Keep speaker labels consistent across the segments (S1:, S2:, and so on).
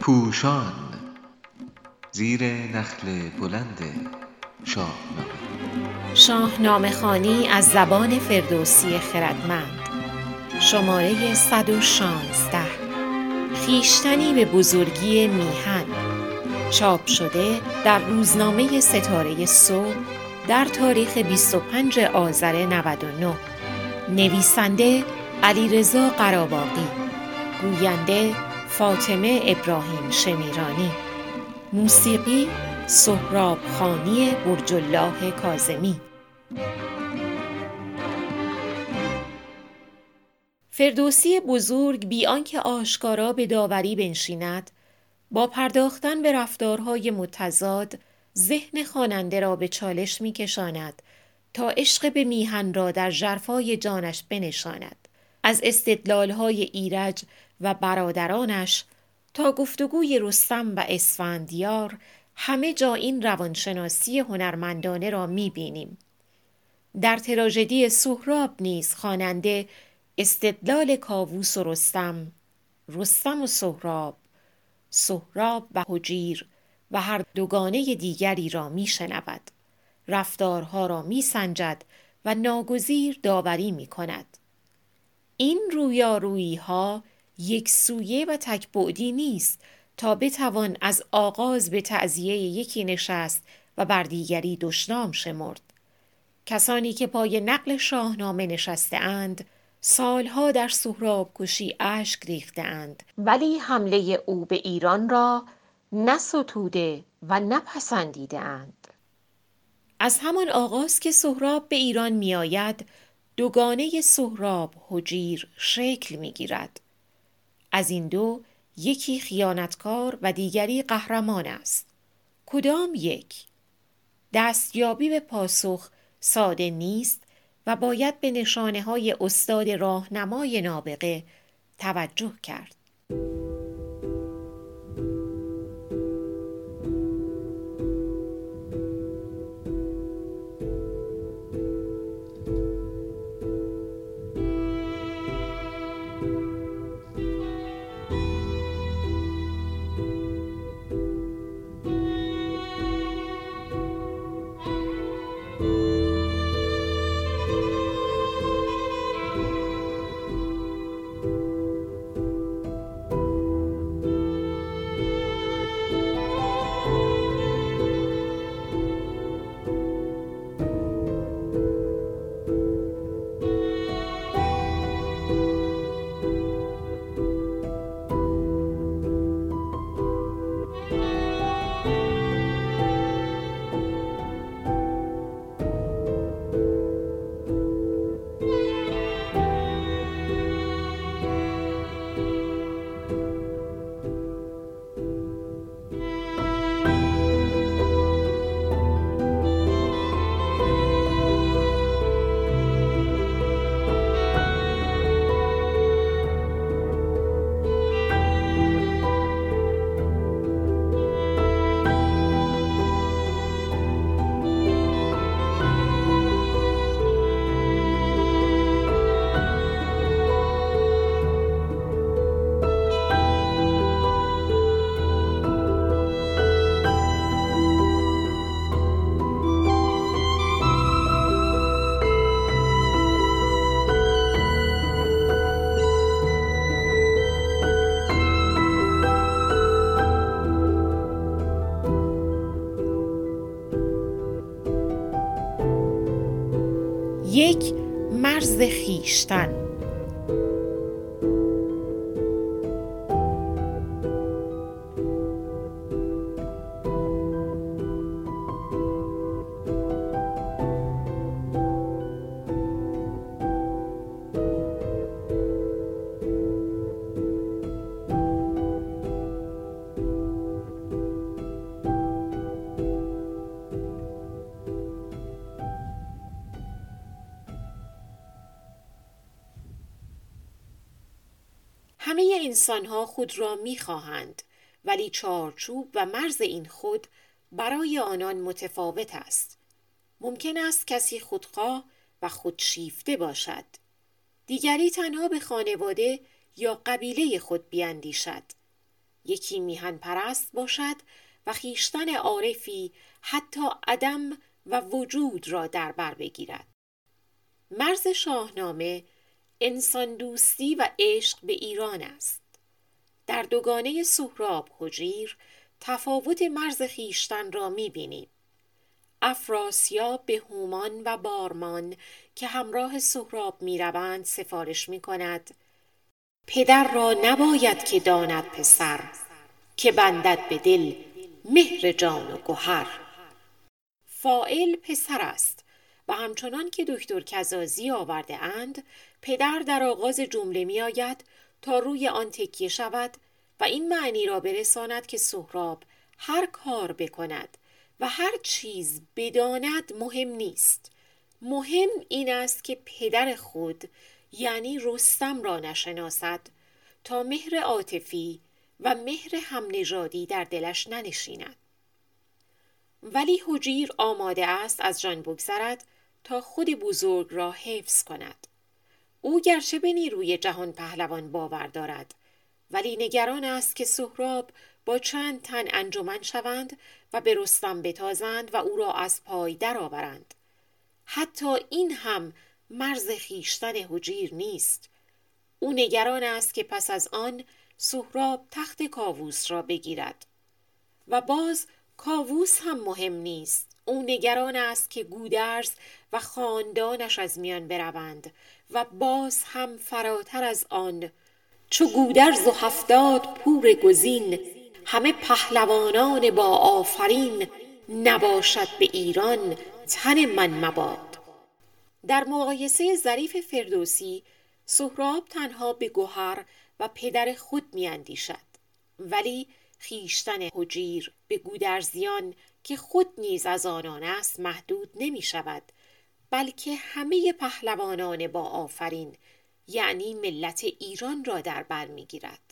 S1: پوشان زیر نخل بلند شاهنامه.
S2: شاهنامه خانی از زبان فردوسی خردمند. شماره 116 خیشتنی به بزرگی میهن. چاپ شده در روزنامه ستاره صبح در تاریخ 25 آذر 99 نویسنده علیرضا قراباقی گوینده فاطمه ابراهیم شمیرانی موسیقی سهراب خانی برج الله کاظمی. فردوسی بزرگ بی آنکه آشکارا به داوری بنشیند با پرداختن به رفتارهای متضاد ذهن خواننده را به چالش میکشاند تا عشق به میهن را در ژرفای جانش بنشاند. از استدلالهای ایرج و برادرانش تا گفتگوی رستم و اسفندیار همه جا این روانشناسی هنرمندانه را می‌بینیم در تراژدی سهراب نیز خواننده استدلال کاووس و رستم رستم و سهراب سهراب و حجیر و هر دوگانه دیگری را میشنود رفتارها را میسنجد و ناگزیر داوری می کند. این رویارویی ها یک سویه و تکبعدی نیست تا بتوان از آغاز به تعذیه یکی نشست و بر دیگری دشنام شمرد. کسانی که پای نقل شاهنامه نشسته اند سالها در سهراب کشی اشک ریخته اند ولی حمله او به ایران را نستوده و نپسندیده اند. از همان آغاز که سهراب به ایران می آید دوگانه سهراب حجیر شکل می گیرد. از این دو یکی خیانتکار و دیگری قهرمان است. کدام یک؟ دستیابی به پاسخ ساده نیست و باید به نشانه های استاد راهنمای نابغه توجه کرد. خیشتن. همه انسانها خود را می‌خواهند ولی چارچوب و مرز این خود برای آنان متفاوت است. ممکن است کسی خودخواه و خودشیفته باشد. دیگری تنها به خانواده یا قبیله خود بیاندیشد یکی میهن پرست باشد و خیشتن عارفی حتی عدم و وجود را در بر بگیرد. مرز شاهنامه انسان دوستی و عشق به ایران است. در دوگانه سهراب حجیر تفاوت مرز خیشتن را می‌بینیم. افراسیاب به هومان و بارمان که همراه سهراب می‌روند سفارش می‌کند پدر را نباید که داند پسر که بندد به دل مهر جان و گهر. فائل پسر است و همچنان که دکتر کزازی آورده اند پدر در آغاز جمله می آید تا روی آن تکیه شود و این معنی را برساند که سهراب هر کار بکند و هر چیز بداند مهم نیست. مهم این است که پدر خود یعنی رستم را نشناسد تا مهر عاطفی و مهر همنژادی در دلش ننشیند. ولی حجیر آماده است از جان بگذرد تا خود بزرگ را حفظ کند. او گرچه به نیروی جهان پهلوان باور دارد ولی نگران است که سهراب با چند تن انجمن شوند و به رستم بتازند و او را از پای درآورند. حتی این هم مرز خیشتن حجیر نیست. او نگران است که پس از آن سهراب تخت کاووس را بگیرد. و باز کاووس هم مهم نیست. او نگران است که گودرز و خاندانش از میان بروند و باز هم فراتر از آن. چو گودرز و هفتاد پور گزین همه پهلوانان با آفرین نباشد به ایران تن من مباد. در مقایسه ظریف فردوسی سهراب تنها به گوهر و پدر خود میاندیشد. ولی خیشتن حجیر به گودرزیان که خود نیز از آنان است محدود نمی شود بلکه همه پهلوانان با آفرین یعنی ملت ایران را در بر می‌گیرد.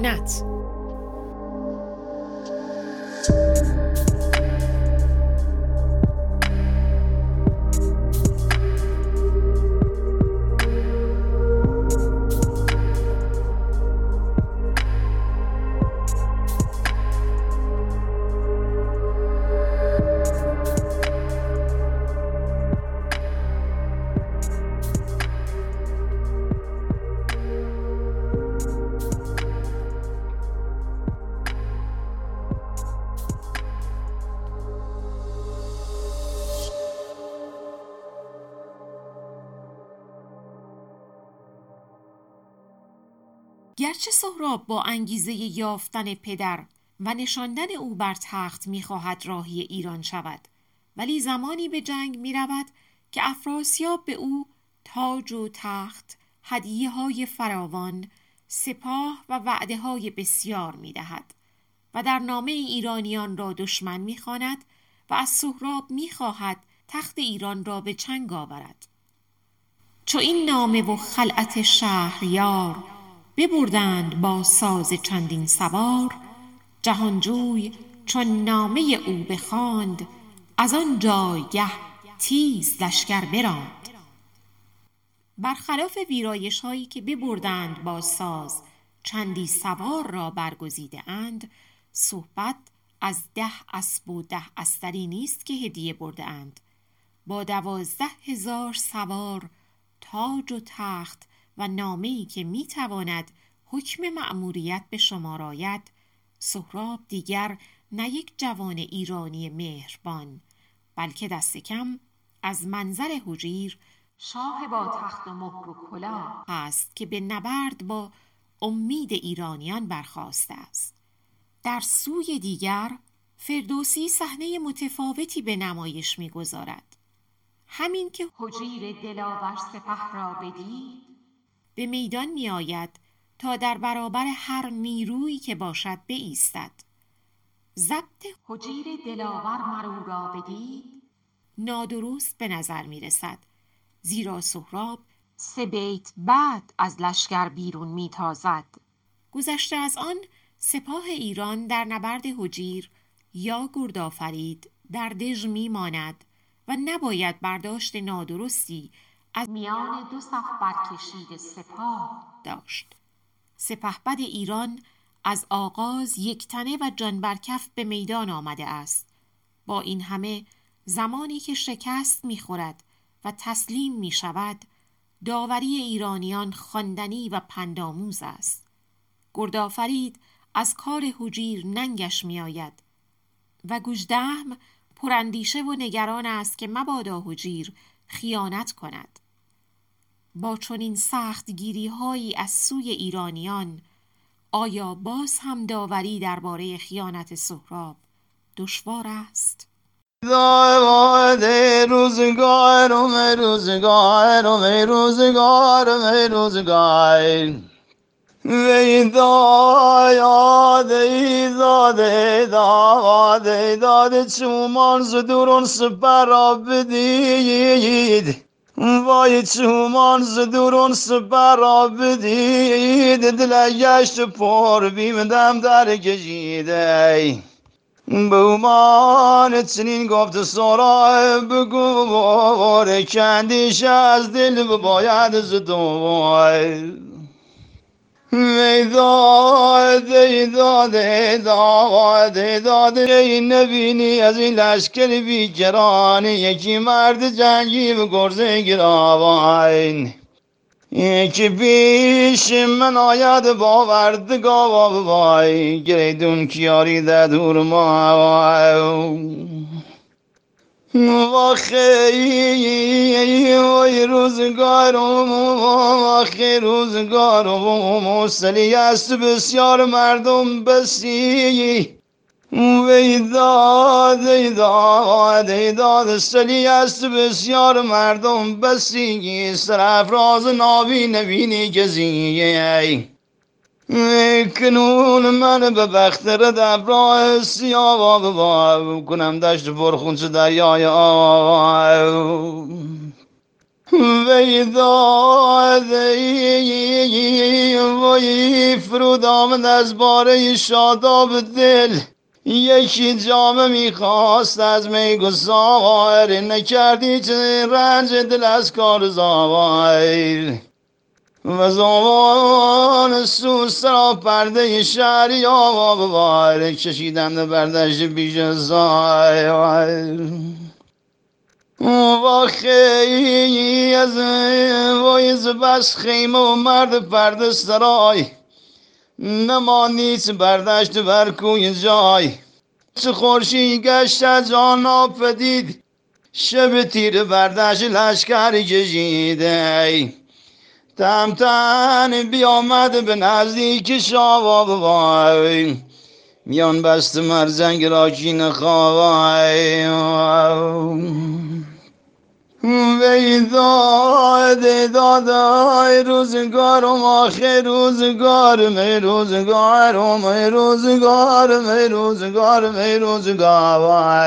S2: خیانت گرچه سهراب با انگیزه یافتن پدر و نشاندن او بر تخت می‌خواهد راهی ایران شود ولی زمانی به جنگ می رود که افراسیاب به او تاج و تخت هدیه های فراوان سپاه و وعده های بسیار می دهد و در نامه ایرانیان را دشمن می‌خواند و از سهراب می‌خواهد تخت ایران را به چنگ آورد. چو این نامه و خلعت شهریار ببردند با ساز چندین سوار جهانجوی چون نامه او بخواند از آن جایگه تیز لشکر براند. برخلاف ویرایش هایی که ببردند با ساز چندی سوار را برگزیده اند صحبت از ده اسب و ده استری نیست که هدیه برده اند. با دوازده هزار سوار تاج و تخت و نامه‌ای که می‌تواند حکم مأموریت به شما راید سهراب دیگر نه یک جوان ایرانی مهربان بلکه دست کم از منظر حجیر شاه با تخت و مهر و کلاه است که به نبرد با امید ایرانیان برخواسته است. در سوی دیگر فردوسی صحنه متفاوتی به نمایش می‌گذارد. همین که حجیر دلاور سپه را بدید به میدان می آید تا در برابر هر نیرویی که باشد بایستد. ضبط حجیر دلاور مرو را بدید. نادرست به نظر می رسد زیرا سهراب سه بیت بعد از لشکر بیرون میتازد. گذشته از آن سپاه ایران در نبرد حجیر یا گردآفرید در دژ میماند و نباید برداشت نادرستی از میان دو صف برکشید سپاه داشت. سپهبد ایران از آغاز یکتنه و جان برکف به میدان آمده است. با این همه زمانی که شکست می‌خورد و تسلیم می شود داوری ایرانیان خواندنی و پندآموز است. گردآفرید از کار حجیر ننگش می آید و گوژدهم پراندیشه و نگران است که مبادا حجیر خیانت کند. با چنین سخت گیری هایی از سوی ایرانیان آیا باز هم داوری درباره خیانت سهراب دشوار است؟
S3: داواد روزگارم روزگارم روزگارم روزگار وی دایاد ای داده داده داده چومان زدورون سپرا بدید. وای چومان زدورون سپرا بدید دل گشت پر بیمدم در کشیده بومان چنین گفت سرای بگو کندیش از دل باید زدوای وی داده داده داده داده ای نبینی از این لشکر بیکران یکی مرد جنگی به گرزه گراوان یکی پیش من آید باوردگاه وای گریدون کیاری در دور ما واخی وای روزگارم واخی روزگارم موسلی است بسیار مردم بسی. وی داد ای داد ای داد سلی است بسیار مردم بسی. سرفراز ناوی نبینی کسی کنون من به بخت ردف راه سیاه کنم دشت پرخون چه دریای آه وی فرود آمد از باره شاداب دل. یکی جامه می‌خواست از می گسار. نکردی چه رنج دل از کار و زمان سوس را پرده شهری آوار کشیدن بردشت بیش زایر و خیلی از وایز بس خیمه و مرد پرده سرای. نمانیت بردشت بر کوی جای. چه خورشید گشت آن آفدید. شب تیر بردشت لشکر کشیده تمتن بیامد به نزدیک شاه میان بست مرزنگ را کین خواه وی داد دادای روزگارم آخه روزگارم ای روزگارم ای روزگارم ای روزگارم ای روزگارم